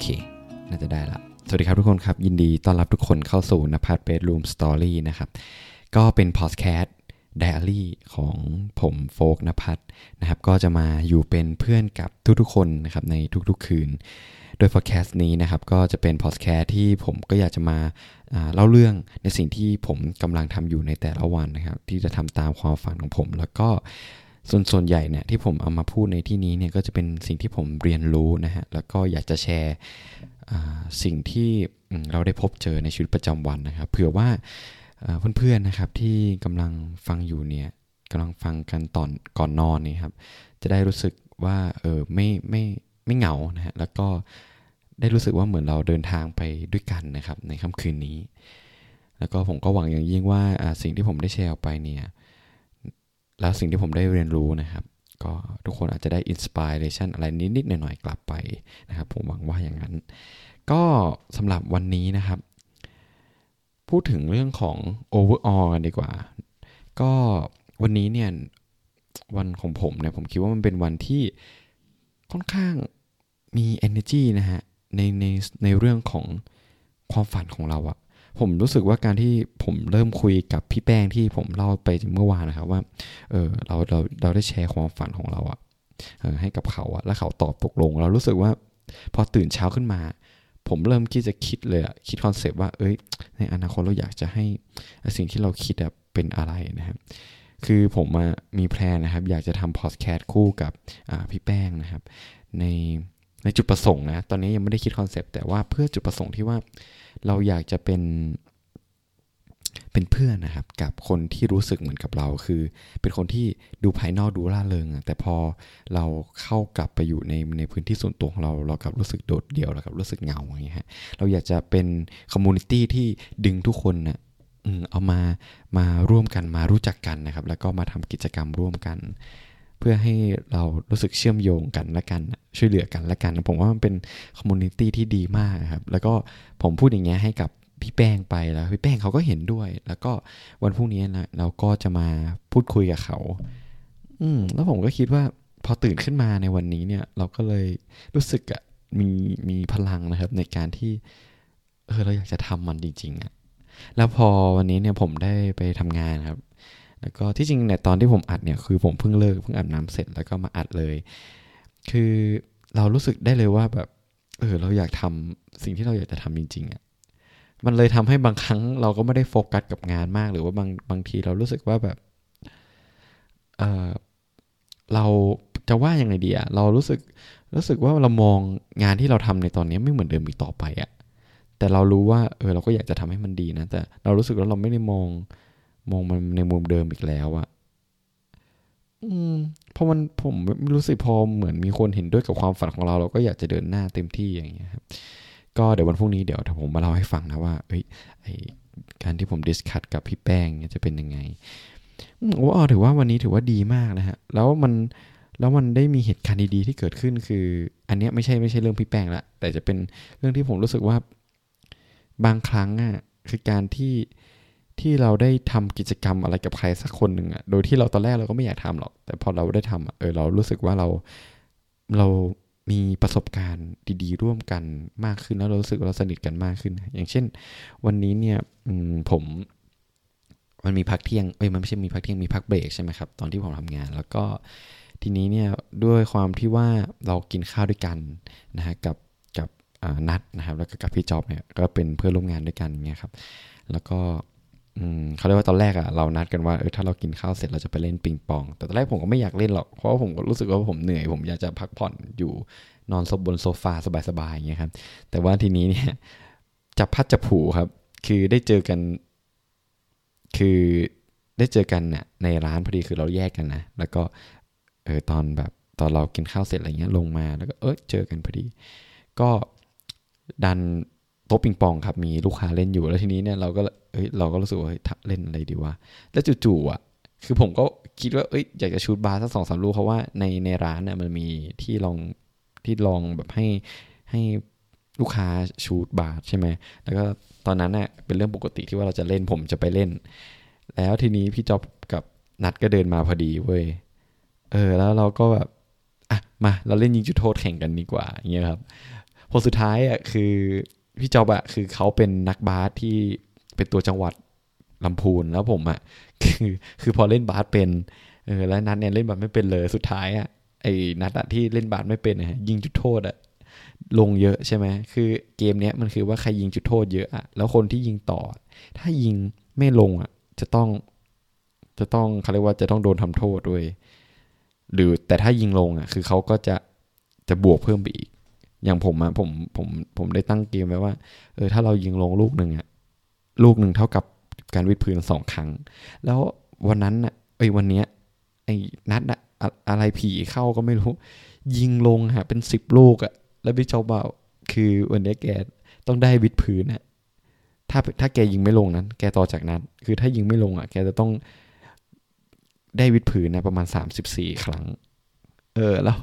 เค น่าจะได้ละ สวัสดีครับทุกคนครับ ยินดีต้อนรับทุกคนเข้าสู่นภัทร bedroom story นะครับ ก็เป็นพอดแคสต์ไดอารี่ของผมโฟกนภัทรนะครับ ก็จะมาอยู่เป็นเพื่อนกับทุกๆคนนะครับในทุกๆคืน โดยพอดแคสต์นี้นะครับ ก็จะเป็นพอดแคสต์ที่ผมก็อยากจะมาเล่าเรื่องในสิ่งที่ผมกำลังทำอยู่ในแต่ละวันนะครับ ที่จะทำตามความฝันของผม แล้วก็ ส่วนส่วนใหญ่เนี่ยที่ผมเอามาพูดในที่นี้เนี่ยก็จะเป็นสิ่งที่ผมเรียนรู้นะฮะแล้วก็อยากจะแชร์สิ่งที่เราได้พบเจอในชีวิตประจำวันนะครับ เผื่อว่าเพื่อนๆนะครับที่กำลังฟังอยู่เนี่ยกำลังฟังกันตอนก่อนนอนนี่ครับจะได้รู้สึกว่าเออไม่ไม่ไม่เหงานะฮะแล้วก็ได้รู้สึกว่าเหมือนเราเดินทางไปด้วยกันนะครับในค่ำคืนนี้ แล้วก็ผมก็หวังอย่างยิ่งว่าสิ่งที่ผมได้แชร์ออกไปเนี่ย แล้วสิ่งที่ผมได้เรียนรู้นะครับ ก็ทุกคนอาจจะได้อินสปิเรชันอะไรนิดๆหน่อยๆกลับไปนะครับ ผมหวังว่าอย่างนั้น ก็สำหรับวันนี้นะครับ พูดถึงเรื่องของ overall กันดีกว่า ก็วันนี้เนี่ยวันของผมเนี่ยผมคิดว่ามันเป็นวันที่ค่อนข้างมี energy นะฮะในในในเรื่องของความฝันของเราอะ ผมรู้สึกว่าการที่ผมเริ่มคุยกับพี่แป้งที่ผมเล่าไปเมื่อวานนะครับว่า เออเราเราเราได้แชร์ความฝันของเราอะให้กับเขาอะแล้วเขาตอบตกลง เรารู้สึกว่า พอตื่นเช้าขึ้นมา ผมเริ่มที่จะคิดเลยอะคิด concept ว่า เอ้ย ในอนาคตเราอยากจะให้สิ่งที่เราคิดเป็นอะไรนะครับ คือผมมีแพลนนะครับ อยากจะทำพอดแคสต์คู่กับพี่แป้งนะครับ ใน ในจุดประสงค์นะ ตอนนี้ยังไม่ได้คิด concept แต่ว่าเพื่อจุดประสงค์ที่ว่าเราอยากจะเป็นเป็นเพื่อนนะครับกับคนที่รู้สึกเหมือนกับเราคือ เป็นคนที่ดูภายนอกดูร่าเริงแต่พอเราเข้ากลับไปอยู่ในในพื้นที่ส่วนตัวของเราเรากลับรู้สึกโดดเดี่ยวเรากลับรู้สึกเหงาอย่างเงี้ยฮะเราอยากจะเป็น community ที่ดึงทุกคนน่ะเอามามาร่วมกันมารู้จักกันนะครับ แล้วก็มาทำกิจกรรมร่วมกัน เพื่อให้เรารู้สึกเชื่อมโยงกันและกัน ช่วยเหลือกันและกัน ผมว่ามันเป็น community ที่ดีมากครับ แล้วก็ผมพูดอย่างเงี้ยให้กับพี่แป้งไปแล้วพี่แป้งเขาก็เห็นด้วย แล้วก็วันพรุ่งนี้นะเราก็จะมาพูดคุยกับเขา อืมแล้วผมก็คิดว่าพอตื่นขึ้นมาในวันนี้เนี่ย เราก็เลยรู้สึกอะมีมีพลังนะครับ ในการที่เออเราอยากจะทำมันจริงๆอะแล้วพอวันนี้เนี่ยผมได้ไปทำงานครับ แล้วก็ที่จริงเนี่ยตอนที่ผมอัดเนี่ยคือผมเพิ่งเลิกเพิ่งอาบน้ำเสร็จแล้วก็มาอัดเลย คือเรารู้สึกได้เลยว่าแบบเออเราอยากทำสิ่งที่เราอยากจะทำจริงๆอะมันเลยทำให้บางครั้งเราก็ไม่ได้โฟกัสกับงานมาก หรือว่าบางบางทีเรารู้สึกว่าแบบเออเราจะว่ายังไงดีอะเรารู้สึกรู้สึกว่าเรามองงานที่เราทำในตอนนี้ไม่เหมือนเดิมอีกต่อไปอะแต่เรารู้ว่าเออเราก็อยากจะทำให้มันดีนะแต่เรารู้สึกว่าเราไม่ได้มอง มองมันในมุมเดิมอีกแล้วอะอืมพอมันผมรู้สึกพอเหมือนมีคนเห็นด้วยกับความฝันของเราเราก็อยากจะเดินหน้าเต็มที่อย่างเงี้ยครับ ก็เดี๋ยววันพรุ่งนี้เดี๋ยวผมมาเล่าให้ฟังนะว่าเอ้ยไอการที่ผมดิสคัตกับพี่แป้งจะเป็นยังไงว่าถือว่าวันนี้ถือว่าดีมากนะฮะ แล้วมันแล้วมันได้มีเหตุการณ์ดีๆที่เกิดขึ้นคือ อันนี้ไม่ใช่ไม่ใช่เรื่องพี่แป้งละแต่จะเป็นเรื่องที่ผมรู้สึกว่าบางครั้งอะคือการที่ ที่เราได้ทำกิจกรรมอะไรกับใครสักคนหนึ่งอะโดยที่เราตอนแรกเราก็ไม่อยากทำหรอก แต่พอเราได้ทำเออเรารู้สึกว่าเราเรามีประสบการณ์ดีๆ ร่วมกันมากขึ้นแล้วเรารู้สึกเราสนิทกันมากขึ้น อย่างเช่น วันนี้เนี่ยผมมันมีพักเที่ยงเอ้ยมันไม่ใช่มีพักเที่ยงมีพักเบรกใช่ไหมครับตอนที่ผมทำงาน แล้วก็ทีนี้เนี่ยด้วยความที่ว่าเรากินข้าวด้วยกันนะฮะกับกับนัดนะครับแล้วก็กับพี่จอบเนี่ยก็เป็นเพื่อนร่วมงานด้วยกันเงี้ยครับ แล้วก็ เขาเรียกว่าตอนแรกอะเรานัดกันว่าเออถ้าเรากินข้าวเสร็จเราจะไปเล่นปิงปอง แต่ตอนแรกผมก็ไม่อยากเล่นหรอกเพราะว่าผมก็รู้สึกว่าผมเหนื่อย ผมอยากจะพักผ่อนอยู่นอนซบบนโซฟาสบายๆอย่างเงี้ยครับ แต่ว่าทีนี้เนี่ยจับพัดจับผูครับ คือได้เจอกัน คือได้เจอกันเนี่ยในร้านพอดีคือเราแยกกันนะแล้วก็เออตอนแบบตอนเรากินข้าวเสร็จอะไรเงี้ยลงมาแล้วก็เออเจอกันพอดี ก็ดัน ต๊ะปิงปองครับมีลูกค้าเล่นอยู่แล้วทีนี้เนี่ยเราก็เอ้ยเราก็รู้สึกว่าเล่นอะไรดีวะแล้วจู่ๆอะคือผมก็คิดว่าเอ้ยอยากจะชูดบาร์สักสองสามลูกเพราะว่าในในร้านเนี่ยมันมีที่ลองที่ลองแบบให้ให้ลูกค้าชูดบาร์ใช่ไหมแล้วก็ตอนนั้นเน่ยเป็นเรื่องปกติที่ว่าเราจะเล่นผมจะไปเล่น แล้วทีนี้พี่จ๊อบกับนัดก็เดินมาพอดีเว้ยเออแล้วเราก็แบบอะมาเราเล่นยิงจุดโทษแข่งกันดีกว่าอย่างเงี้ยครับผลสุดท้ายอะคือ พี่จอบอะคือเขาเป็นนักบาสที่เป็นตัวจังหวัดลำพูนแล้วผมอะคือคือพอเล่นบาสเป็นเออแล้วนัดเนี่ยเล่นบาสไม่เป็นเลยสุดท้ายอะไอ้นัดอะที่เล่นบาสไม่เป็นนะยิงจุดโทษอะลงเยอะใช่ไหมคือเกมเนี้ยมันคือว่าใครยิงจุดโทษเยอะอะแล้วคนที่ยิงต่อ ถ้ายิงไม่ลงอะจะต้อง จะต้องเขาเรียกว่าจะต้องโดนทำโทษด้วย หรือแต่ถ้ายิงลงอะคือเขาก็จะจะบวกเพิ่มไปอีก อย่างผมอะผมผมผมได้ตั้งเกมไว้ว่าเออถ้าเรายิงลงลูกหนึ่งอะลูกหนึ่งเท่ากับการวิดพื้นสองครั้ง แล้ววันนั้นอะไอ้วันเนี้ยไอ้นัดอะอะไรผีเข้าก็ไม่รู้ ยิงลงฮะเป็นสิบลูกอะแล้วพี่เจ้าบ่าวคือวันนี้แกต้องได้วิดพื้นอะถ้าถ้าแกยิงไม่ลงนั้น แกต่อจากนั้น คือถ้ายิงไม่ลงอะแกจะต้องได้วิดพื้นนะประมาณสามสิบสี่ครั้ง เออ แล้ว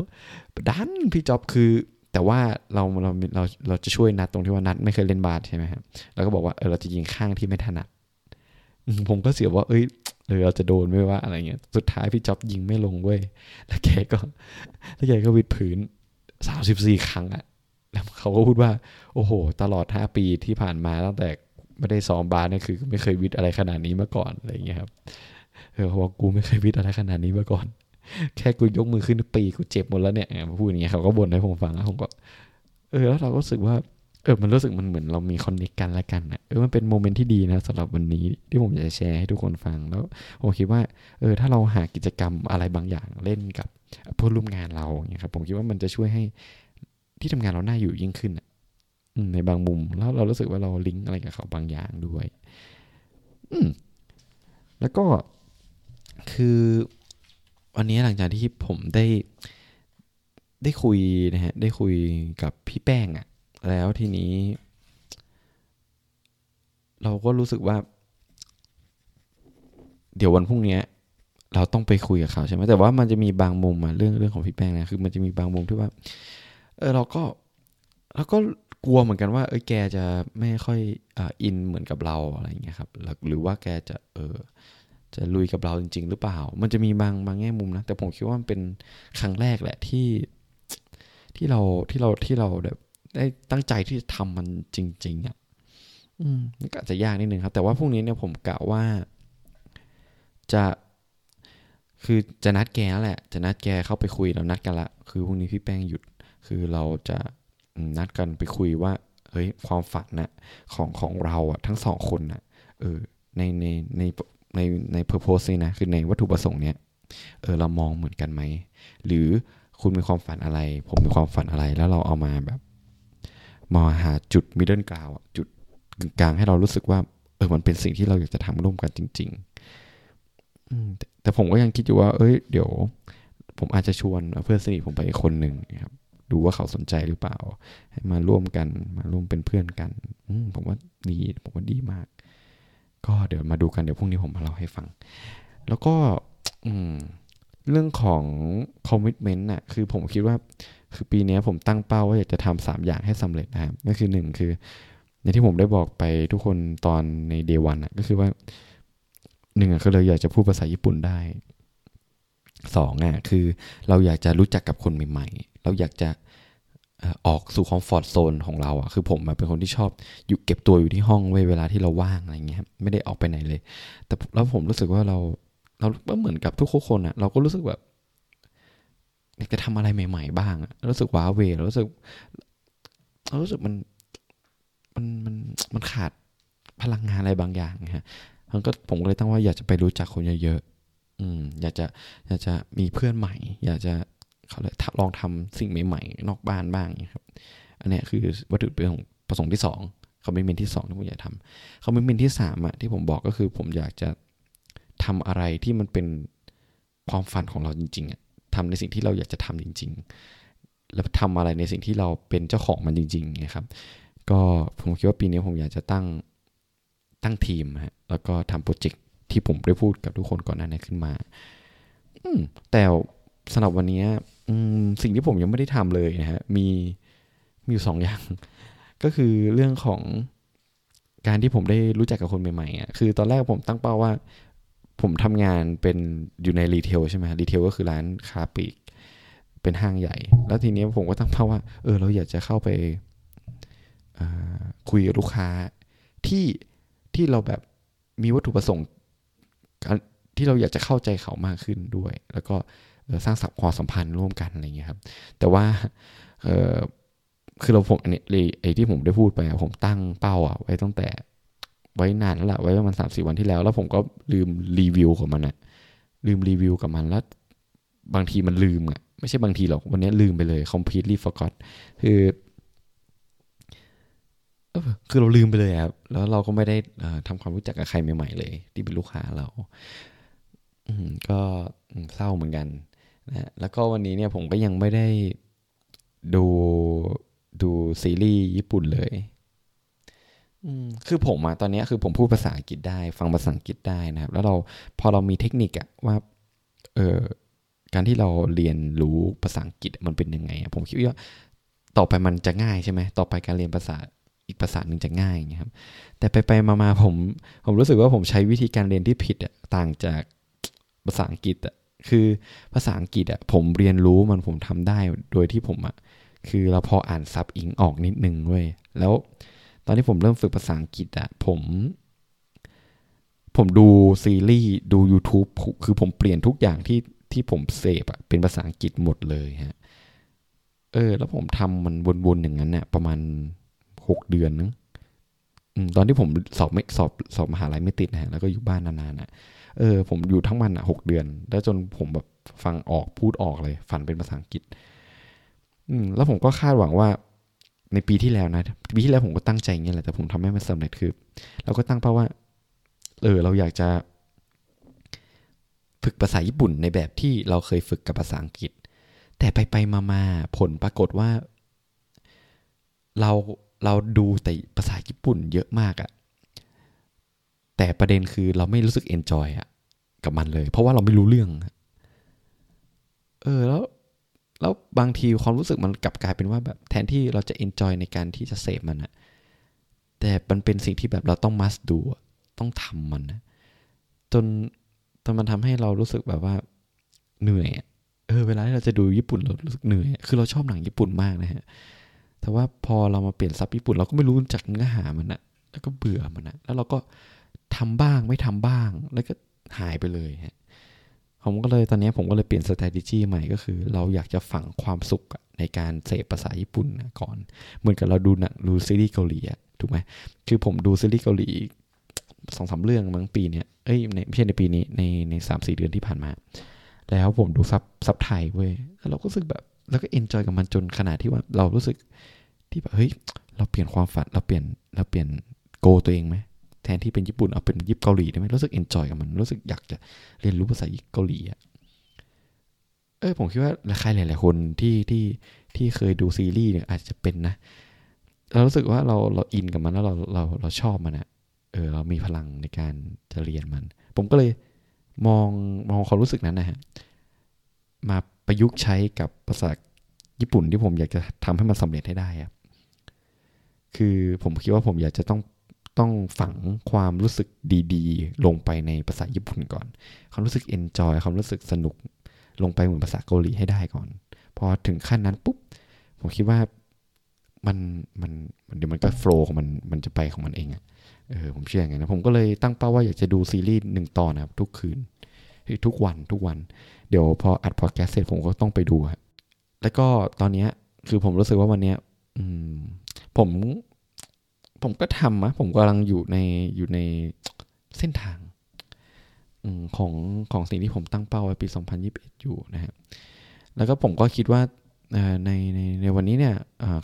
ดันพี่จ๊อบคือ แต่ว่าเราเราเราเราจะช่วยนัดตรงที่ว่านัดไม่เคยเล่นบาสใช่ไหมครับแล้วก็บอกว่าเออเราจะยิงข้างที่ไม่ถนัดผมก็เสียว่า เอ้ยเออเราจะโดนไม่ว่าอะไรเงี้ยสุดท้ายพี่จ๊อบยิงไม่ลงเว้ยแล้วแกก็แล้วแกก็วิดพื้นสามสิบสี่ครั้งอะแล้วเขาก็พูดว่า โอ้โห ตลอดห้าปีที่ผ่านมาตั้งแต่ไม่ได้ซ้อมบาสเนี่ยคือ ไม่เคยวิดอะไรขนาดนี้มาก่อนอะไรเงี้ยครับเออเขาบอกกูไม่เคยวิดอะไรขนาดนี้มาก่อน แค่กูยกมือขึ้นปุ๊บกูเจ็บหมดแล้วเนี่ยมาพูดอย่างเงี้ยเขาก็บ่นให้ผมฟังแล้วผมก็ เออแล้วเราก็รู้สึกว่าเออมันรู้สึกมันเหมือนเรามี connect กันละกันนะเออมันเป็น moment ที่ดีนะสำหรับวันนี้ที่ผมอยากจะแชร์ให้ทุกคนฟังแล้วผมคิดว่าเออถ้าเราหากิจกรรมอะไรบางอย่างเล่นกับเพื่อนร่วมงานเราเนี่ยครับผมคิดว่ามันจะช่วยให้ที่ทำงานเราน่าอยู่ยิ่งขึ้นในบางมุมแล้วเรารู้สึกว่าเราลิงก์อะไรกับเขาบางอย่างด้วย อืมแล้วก็คือ วันนี้หลังจากที่ผมได้ได้คุยนะฮะได้คุยกับพี่แป้งอะแล้วทีนี้ เราก็รู้สึกว่า เดี๋ยววันพรุ่งนี้เราต้องไปคุยกับเขาใช่ไหมแต่ว่ามันจะมีบางมุมมาเรื่องเรื่องของพี่แป้งนะคือ มันจะมีบางมุมที่ว่า เออเราก็เราก็กลัวเหมือนกันว่า เออแกจะไม่ค่อยอ่าอินเหมือนกับเราอะไรอย่างเงี้ยครับหรือว่าแกจะเออ จะลุยกับเราจริง ๆ หรือเปล่า มันจะมีบางบางแง่มุมนะ แต่ผมคิดว่ามันเป็นครั้งแรกแหละที่ที่เราที่เราที่เราแบบได้ตั้งใจที่จะทำมันจริง ๆอะอืมมันก็อาจจะยากนิดนึงครับ แต่ว่าพรุ่งนี้เนี่ยผมกะว่าจะคือจะนัดแกแหละ จะนัดแกเข้าไปคุยเรานัดกันละ คือพรุ่งนี้พี่แป้งหยุด คือเราจะนัดกันไปคุยว่าเฮ้ยความฝันนะของของเราอะทั้งสองคนนะเออในในใน ในในเพอร์โพสนี่นะคือในวัตถุประสงค์เนี้ยเออเรามองเหมือนกันไหม หรือคุณมีความฝันอะไร ผมมีความฝันอะไรแล้วเราเอามาแบบมาหาจุดมิดเดิลกราวจุดกลางให้เรารู้สึกว่า เออมันเป็นสิ่งที่เราอยากจะทำร่วมกันจริงๆแต่แต่ผมก็ยังคิดอยู่ว่า เอ้ย เดี๋ยว ผมอาจจะชวนเพื่อนสนิทผมไปอีกคนหนึ่งครับดูว่าเขาสนใจหรือเปล่า ให้มาร่วมกันมาร่วมเป็นเพื่อนกัน อืผมว่าดีผมว่าดีมาก ก็เดี๋ยวมาดูกันเดี๋ยวพรุ่งนี้ผมมาเล่าให้ฟัง แล้วก็เรื่องของคอมมิชเมนต์น่ะคือผมคิดว่าคือปีนี้ผมตั้งเป้าว่าอยากจะทำสามอย่างให้สำเร็จนะครับก็คือหนึ่งคือในที่ผมได้บอกไปทุกคนตอนในเดวันอะก็คือว่าหนึ่งอะคือเราอยากจะพูดภาษาญี่ปุ่นได้สองอะคือเราอยากจะรู้จักกับคนใหม่ ๆ เราอยากจะ ออกสู่คอมฟอร์ทโซนของเราอะคือผมเป็นคนที่ชอบอยู่เก็บตัวอยู่ที่ห้องไว้เวลาที่เราว่างอะไรเงี้ยไม่ได้ออกไปไหนเลย แต่แล้วผมรู้สึกว่าเราเราก็เหมือนกับทุกคนอะเราก็รู้สึกแบบอยากจะทำอะไรใหม่ ๆ บ้างรู้สึกว้าเวรู้สึกเรารู้สึกมันมันมันมันขาดพลังงานอะไรบางอย่างฮะมันก็ผมก็เลยตั้งว่าอยากจะไปรู้จักคนเยอะๆอืมอยากจะอยากจะมีเพื่อนใหม่ อยากจะ เขาเลยลองทำสิ่งใหม่ๆ นอกบ้านบ้างครับ อันนี้คือวัตถุประสงค์ที่สองเขาไม่เมนที่สองที่ผมอยากทำเขาไม่เมนที่สามอะที่ผมบอกก็คือผมอยากจะทำอะไรที่มันเป็นความฝันของเราจริงๆอะทำในสิ่งที่เราอยากจะทำจริง ๆ แล้วทำอะไรในสิ่งที่เราเป็นเจ้าของมันจริงๆนะครับ ก็ผมคิดว่าปีนี้ผมอยากจะตั้งตั้งทีมฮะแล้วก็ทำโปรเจกต์ที่ผมได้พูดกับทุกคนก่อนหน้านี้ขึ้นมาอืมแต่สำหรับวันนี้ สิ่งที่ผมยังไม่ได้ทำเลยนะฮะมีมีอยู่สองอย่าง ก็คือเรื่องของการที่ผมได้รู้จักกับคนใหม่ๆอะคือตอนแรกผมตั้งเป้าว่า ผมทำงานเป็นอยู่ใน retail ใช่ไหม retail ก็คือร้านค้าปลีกเป็นห้างใหญ่ แล้วทีนี้ผมก็ตั้งเป้าว่า เออ เราอยากจะเข้าไปคุยกับลูกค้าที่ที่เราแบบมีวัตถุประสงค์ที่เราอยากจะเข้าใจเขามากขึ้นด้วย แล้วก็ สร้างสับความสัมพันธ์ร่วมกันอะไรเงี้ยครับ แต่ว่าคือเราผมอันนี้ไอ้ที่ผมได้พูดไปผมตั้งเป้าอะไว้ตั้งแต่ไว้นานแล้วละไว้ประมาณสามสี่วันที่แล้ว แล้วผมก็ลืมรีวิวกับมันอะลืมรีวิวกับมันแล้วบางทีมันลืมอะไม่ใช่บางทีหรอกวันนี้ลืมไปเลย completely forgot คือคือเราลืมไปเลยครับแล้วเราก็ไม่ได้ทำความรู้จักกับใครใหม่ๆเลย ที่เป็นลูกค้าเราก็เศร้าเหมือนกัน นะแล้วก็วันนี้เนี่ยผมก็ยังไม่ได้ดูดูซีรีส์ญี่ปุ่นเลยคือผมอะตอนนี้คือผมพูดภาษาอังกฤษได้ ฟังภาษาอังกฤษได้นะครับ แล้วเราพอเรามีเทคนิคอะว่าเออการที่เราเรียนรู้ภาษาอังกฤษมันเป็นยังไงผมคิดว่าต่อไปมันจะง่ายใช่ไหมต่อไปการเรียนภาษาอีกภาษาหนึ่งจะง่ายอย่างเงี้ยครับ แต่ไปไปมาๆผม ผมรู้สึกว่าผมใช้วิธีการเรียนที่ผิดอะต่างจากภาษาอังกฤษอะ คือภาษาอังกฤษอะผมเรียนรู้มันผมทำได้โดยที่ผมอะคือเราพออ่านซับอิงออกนิดนึงเว้ยแล้วตอนที่ผมเริ่มฝึกภาษาอังกฤษอะผม ผมดูซีรีส์ดู YouTube คือผมเปลี่ยนทุกอย่างที่ที่ผมเสพอะเป็นภาษาอังกฤษหมดเลยฮะเออ แล้วผมทำมันวนๆอย่างนั้นเนี่ยประมาณหกเดือนนึงตอนที่ผมสอบไม่สอบสอบมหาลัยไม่ติดนะแล้วก็อยู่บ้านนานๆนะ เออผมอยู่ทั้งวันอะหกเดือน แล้วจนผมแบบฟังออกพูดออกเลย ฝันเป็นภาษาอังกฤษ อืมแล้วผมก็คาดหวังว่า ในปีที่แล้วนะปีที่แล้วผมก็ตั้งใจอย่างนี้แหละแต่ผมทำให้มันสำเร็จคือเราก็ตั้งเป้าว่า เออ เราอยากจะ ฝึกภาษาญี่ปุ่นในแบบที่เราเคยฝึกกับภาษาอังกฤษ แต่ไปไปมามาผลปรากฏว่า เราเราดูแต่ภาษาญี่ปุ่นเยอะมากอะ แต่ประเด็นคือเราไม่รู้สึก enjoy อะกับมันเลย เพราะว่าเราไม่รู้เรื่อง เออแล้วแล้วบางทีความรู้สึกมันกลับกลายเป็นว่าแบบแทนที่เราจะ enjoy ในการที่จะเสพมันอะแต่มันเป็นสิ่งที่แบบเราต้อง must ดูต้องทำมันนะจนจนมันทำให้เรารู้สึกแบบว่าเหนื่อยเออเวลาที่เราจะดูญี่ปุ่นเรารู้สึกเหนื่อย คือเราชอบหนังญี่ปุ่นมากนะฮะแต่ว่าพอเรามาเปลี่ยนซับญี่ปุ่น เราก็ไม่รู้จากเนื้อหามันนะแล้วก็เบื่อมันนะแล้วเราก็ ทำบ้างไม่ทำบ้าง แล้วก็หายไปเลยฮะผมก็เลยตอนนี้ผมก็เลยเปลี่ยนสต r a t e g y ใหม่ก็คือ เราอยากจะฝังความสุขในการเสพภาษาญี่ปุ่นก่อน เหมือนกับเราดูหนังดูซีรีส์เกาหลีอะถูกไหมคือผมดูซีรีส์เกาหลีสองสามเรื่องมั้งปีเนี้ยเอ้ยไม่ใช่ในปีนี้ในในสามสี่เดือนที่ผ่านมา แล้วผมดูซับซับไทยเว้ยแล้วเราก็รู้สึกแบบแล้วก็ enjoy กับมันจนขนาดที่ว่าเรารู้สึกที่แบบเฮ้ยเราเปลี่ยนความฝันเราเปลี่ยนเราเปลี่ยนโกตัวเองไหม นที่เป็นญี่ปุ่นเอาเป็นญี่ปุ่นเกาหลีได้ไหมรู้สึกเอนจอยกับมันรู้สึกอยากจะเรียนรู้ภาษาเกาหลีอะเออผมคิดว่าใครหลาย ๆ คนที่ที่ที่เคยดูซีรีส์เนี่ยอาจจะเป็นนะเรารู้สึกว่าเราเราอินกับมันแล้วเราเราเราชอบมันอะเออเรามีพลังในการจะเรียนมัน ผมก็เลยมองมองความรู้สึกนั้นนะฮะมาประยุกต์ใช้กับภาษาญี่ปุ่นที่ผมอยากจะทำให้มันสำเร็จให้ได้ครับคือผมคิดว่าผมอยากจะต้อง ต้องฝังความรู้สึกดีๆ ลงไปในภาษาญี่ปุ่นก่อน ความรู้สึกเอนจอยความรู้สึกสนุก ลงไปเหมือนภาษาเกาหลีให้ได้ก่อน พอถึงขั้นนั้นปุ๊บ ผมคิดว่ามันมันเดี๋ยวมันก็โฟล์ของมันมันจะไปของมันเองอะเออผมเชื่ออย่างนั้นนะผมก็เลยตั้งเป้าว่าอยากจะดูซีรีส์หนึ่งตอนนะครับ ทุกคืนทุกวันทุกวัน เดี๋ยวพออัดพอดแคสเสร็จผมก็ต้องไปดูครับแล้วก็ตอนเนี้ยคือผมรู้สึกว่าวันเนี้ย อืม ผม ผมก็ทำอะผมกำลังอยู่ในอยู่ในเส้นทางอของของสิ่งที่ผมตั้งเป้าไว้ปี 2021 อยู่นะครับแล้วก็ผมก็คิดว่าในในในวันนี้เนี่ย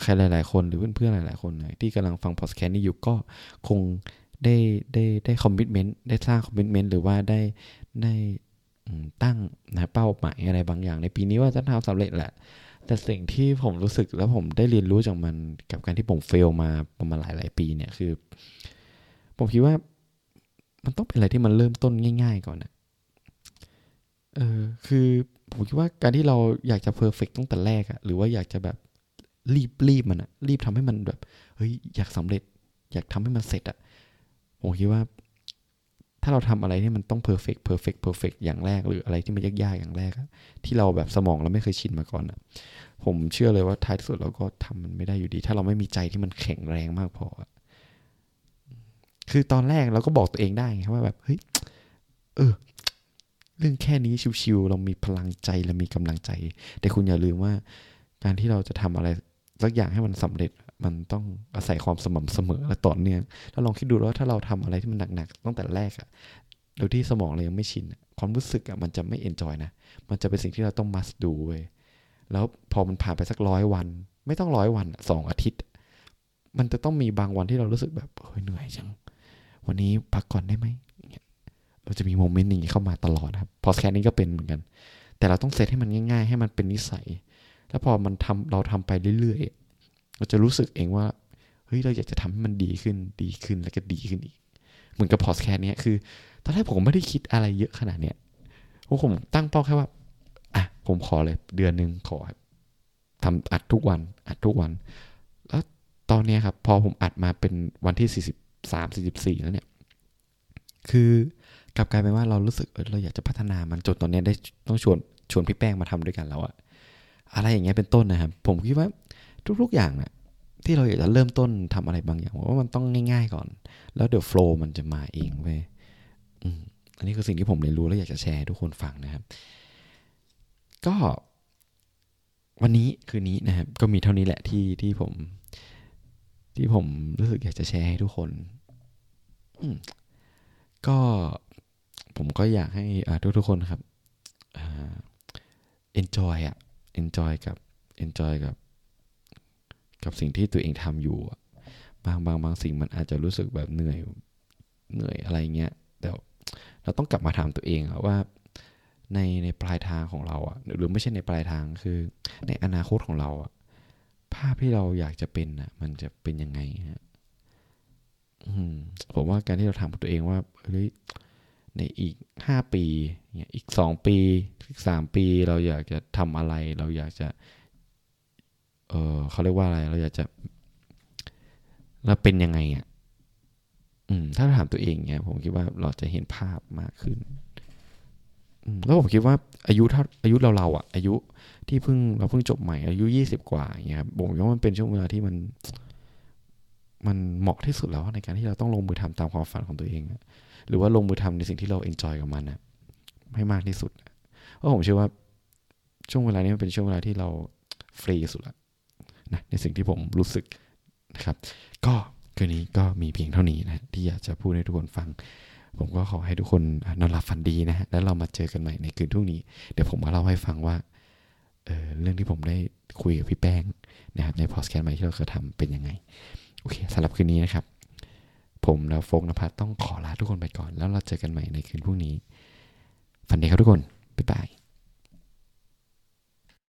ใครหลาย ๆ คนหรือเพื่อนๆหลาย ๆ คนที่กำลังฟังพอดแคสต์นี้อยู่ก็คงได้ได้ได้ commitment ได้สร้าง commitment หรือว่าได้ได้ตั้งนะเป้าหมายอะไรบางอย่าง ในปีนี้ว่าจะทำสำเร็จแหละ แต่สิ่งที่ผมรู้สึกแล้วผมได้เรียนรู้จากมันกับการที่ผม fail มาประมาณหลายหลายปีเนี่ยคือ ผมคิดว่ามันต้องเป็นอะไรที่มันเริ่มต้นง่าย ๆ ก่อนนะเออคือผมคิดว่าการที่เราอยากจะ perfect ตั้งแต่แรกอะหรือว่าอยากจะแบบรีบรีบมันอะรีบทำให้มันแบบเฮ้ยอยากสำเร็จ อยากทำให้มันเสร็จอะผมคิดว่า ถ้าเราทำอะไรที่มันต้อง perfect perfect perfect อย่างแรก หรืออะไรที่มันยากๆอย่างแรก ที่เราแบบสมองเราไม่เคยชินมาก่อนอะผมเชื่อเลยว่าท้ายที่สุดเราก็ทำมันไม่ได้อยู่ดี ถ้าเราไม่มีใจที่มันแข็งแรงมากพอคือตอนแรกเราก็บอกตัวเองได้ไงว่าแบบเฮ้ยเออเรื่องแค่นี้ชิวๆเรามีพลังใจเรามีกำลังใจ แต่คุณอย่าลืมว่า การที่เราจะทำอะไรสักอย่างให้มันสำเร็จ มันต้องอาศัยความสม่ำเสมอและต่อเนื่องแล้วลองคิดดูว่าถ้าเราทำอะไรที่มันหนักๆตั้งแต่แรกอะโดยที่สมองเรายังไม่ชินความรู้สึกอะมันจะไม่เอนจอยนะมันจะเป็นสิ่งที่เราต้องมัสดูเว้ยแล้วพอมันผ่านไปสักร้อยวัน ไม่ต้องร้อยวันสองอาทิตย์ มันจะต้องมีบางวันที่เรารู้สึกแบบเฮ้ยเหนื่อยจัง วันนี้พักก่อนได้ไหมเราจะมี moment นี้เข้ามาตลอดครับพอดแคสต์นี้ก็เป็นเหมือนกัน แต่เราต้องเซตให้มันง่าย ๆ ให้มันเป็นนิสัย แล้วพอมันทำเราทำไปเรื่อยๆ เราจะรู้สึกเองว่าเฮ้ยเราอยากจะทำให้มันดีขึ้นดีขึ้นแล้วก็ดีขึ้นอีก เหมือนกับพอดแคสต์เนี้ยคือ ตอนแรกผมไม่ได้คิดอะไรเยอะขนาดเนี้ยผมตั้งเป้าแค่ว่าอะผมขอเลยเดือนหนึ่งขอทำอัดทุกวัน อัดทุกวัน แล้วตอนนี้ครับ พอผมอัดมาเป็นวันที่สี่สิบสามสี่สิบสี่แล้วเนี่ย คือกลับกลายเป็นว่าเรารู้สึกเออเราอยากจะพัฒนามันจนตอนนี้ได้ต้องชวนชวนพี่แป้งมาทำด้วยกันแล้วอะอะไรอย่างเงี้ยเป็นต้นนะครับ ผมคิดว่า ทุกๆอย่างเนี่ยที่เราอยากจะเริ่มต้นทำอะไรบางอย่างว่ามันต้องง่าย ๆ ก่อน แล้วเดี๋ยวโฟล์มันจะมาเองเว้ยอันนี้คือสิ่งที่ผมเรียนรู้และอยากจะแชร์ทุกคนฟังนะครับ ก็ วันนี้คืนนี้นะครับ ก็มีเท่านี้แหละที่ที่ผม ที่ผมรู้สึกอยากจะแชร์ให้ทุกคนก็ผมก็อยากให้ทุกทุกคนครับ enjoy อะ enjoy กับ enjoy กับ กับสิ่งที่ตัวเองทำอยู่บางบางบางสิ่งมันอาจจะรู้สึกแบบเหนื่อยเหนื่อยอะไรเงี้ยแต่เราต้องกลับมาถามตัวเองว่าในในปลายทางของเราอะหรือไม่ใช่ในปลายทางคือ ในอนาคตของเราอะภาพที่เราอยากจะเป็นอะ มันจะเป็นยังไงฮะผมว่าการที่เราถามตัวเองว่าเฮ้ยในอีกห้าปีเนี่ยอีกสองปีอีกสามปี เราอยากจะทำอะไร เราอยากจะ เออเขาเรียกว่าอะไร เราอยากจะเราเป็นยังไงอะอืม ถ้าถามตัวเองเนี่ยผมคิดว่าเราจะเห็นภาพมากขึ้นแล้วผมคิดว่าอายุถ้าอายุเราเราอะ อายุที่เพิ่งเราเพิ่งจบใหม่ อายุยี่สิบกว่าอย่างเงี้ยครับผมว่ามันเป็นช่วงเวลาที่มัน มันเหมาะที่สุดแล้วในการที่เราต้องลงมือทำตามความฝันของตัวเองหรือว่าลงมือทำในสิ่งที่เรา enjoy กับมันนะให้มากที่สุดเพราะผมเชื่อว่าช่วงเวลานี้มันเป็นช่วงเวลาที่เราฟรีสุดละ นะในสิ่งที่ผมรู้สึกนะครับ ก็คืนนี้ก็มีเพียงเท่านี้นะที่อยากจะพูดให้ทุกคนฟัง ผมก็ขอให้ทุกคนนอนหลับฝันดีนะฮะแล้วเรามาเจอกันใหม่ในคืนพรุ่งนี้ เดี๋ยวผมมาเล่าให้ฟังว่าเเรื่องที่ผมได้คุยกับพี่แป้งนะครับในพอสแคสใหม่ที่เราเคยทำเป็นยังไงโอเคสำหรับคืนนี้นะครับ ผมแล้วโฟกนภัสต้องขอลาทุกคนไปก่อน แล้วเราเจอกันใหม่ในคืนพรุ่งนี้ฝันดีครับทุกคนบ๊ายบาย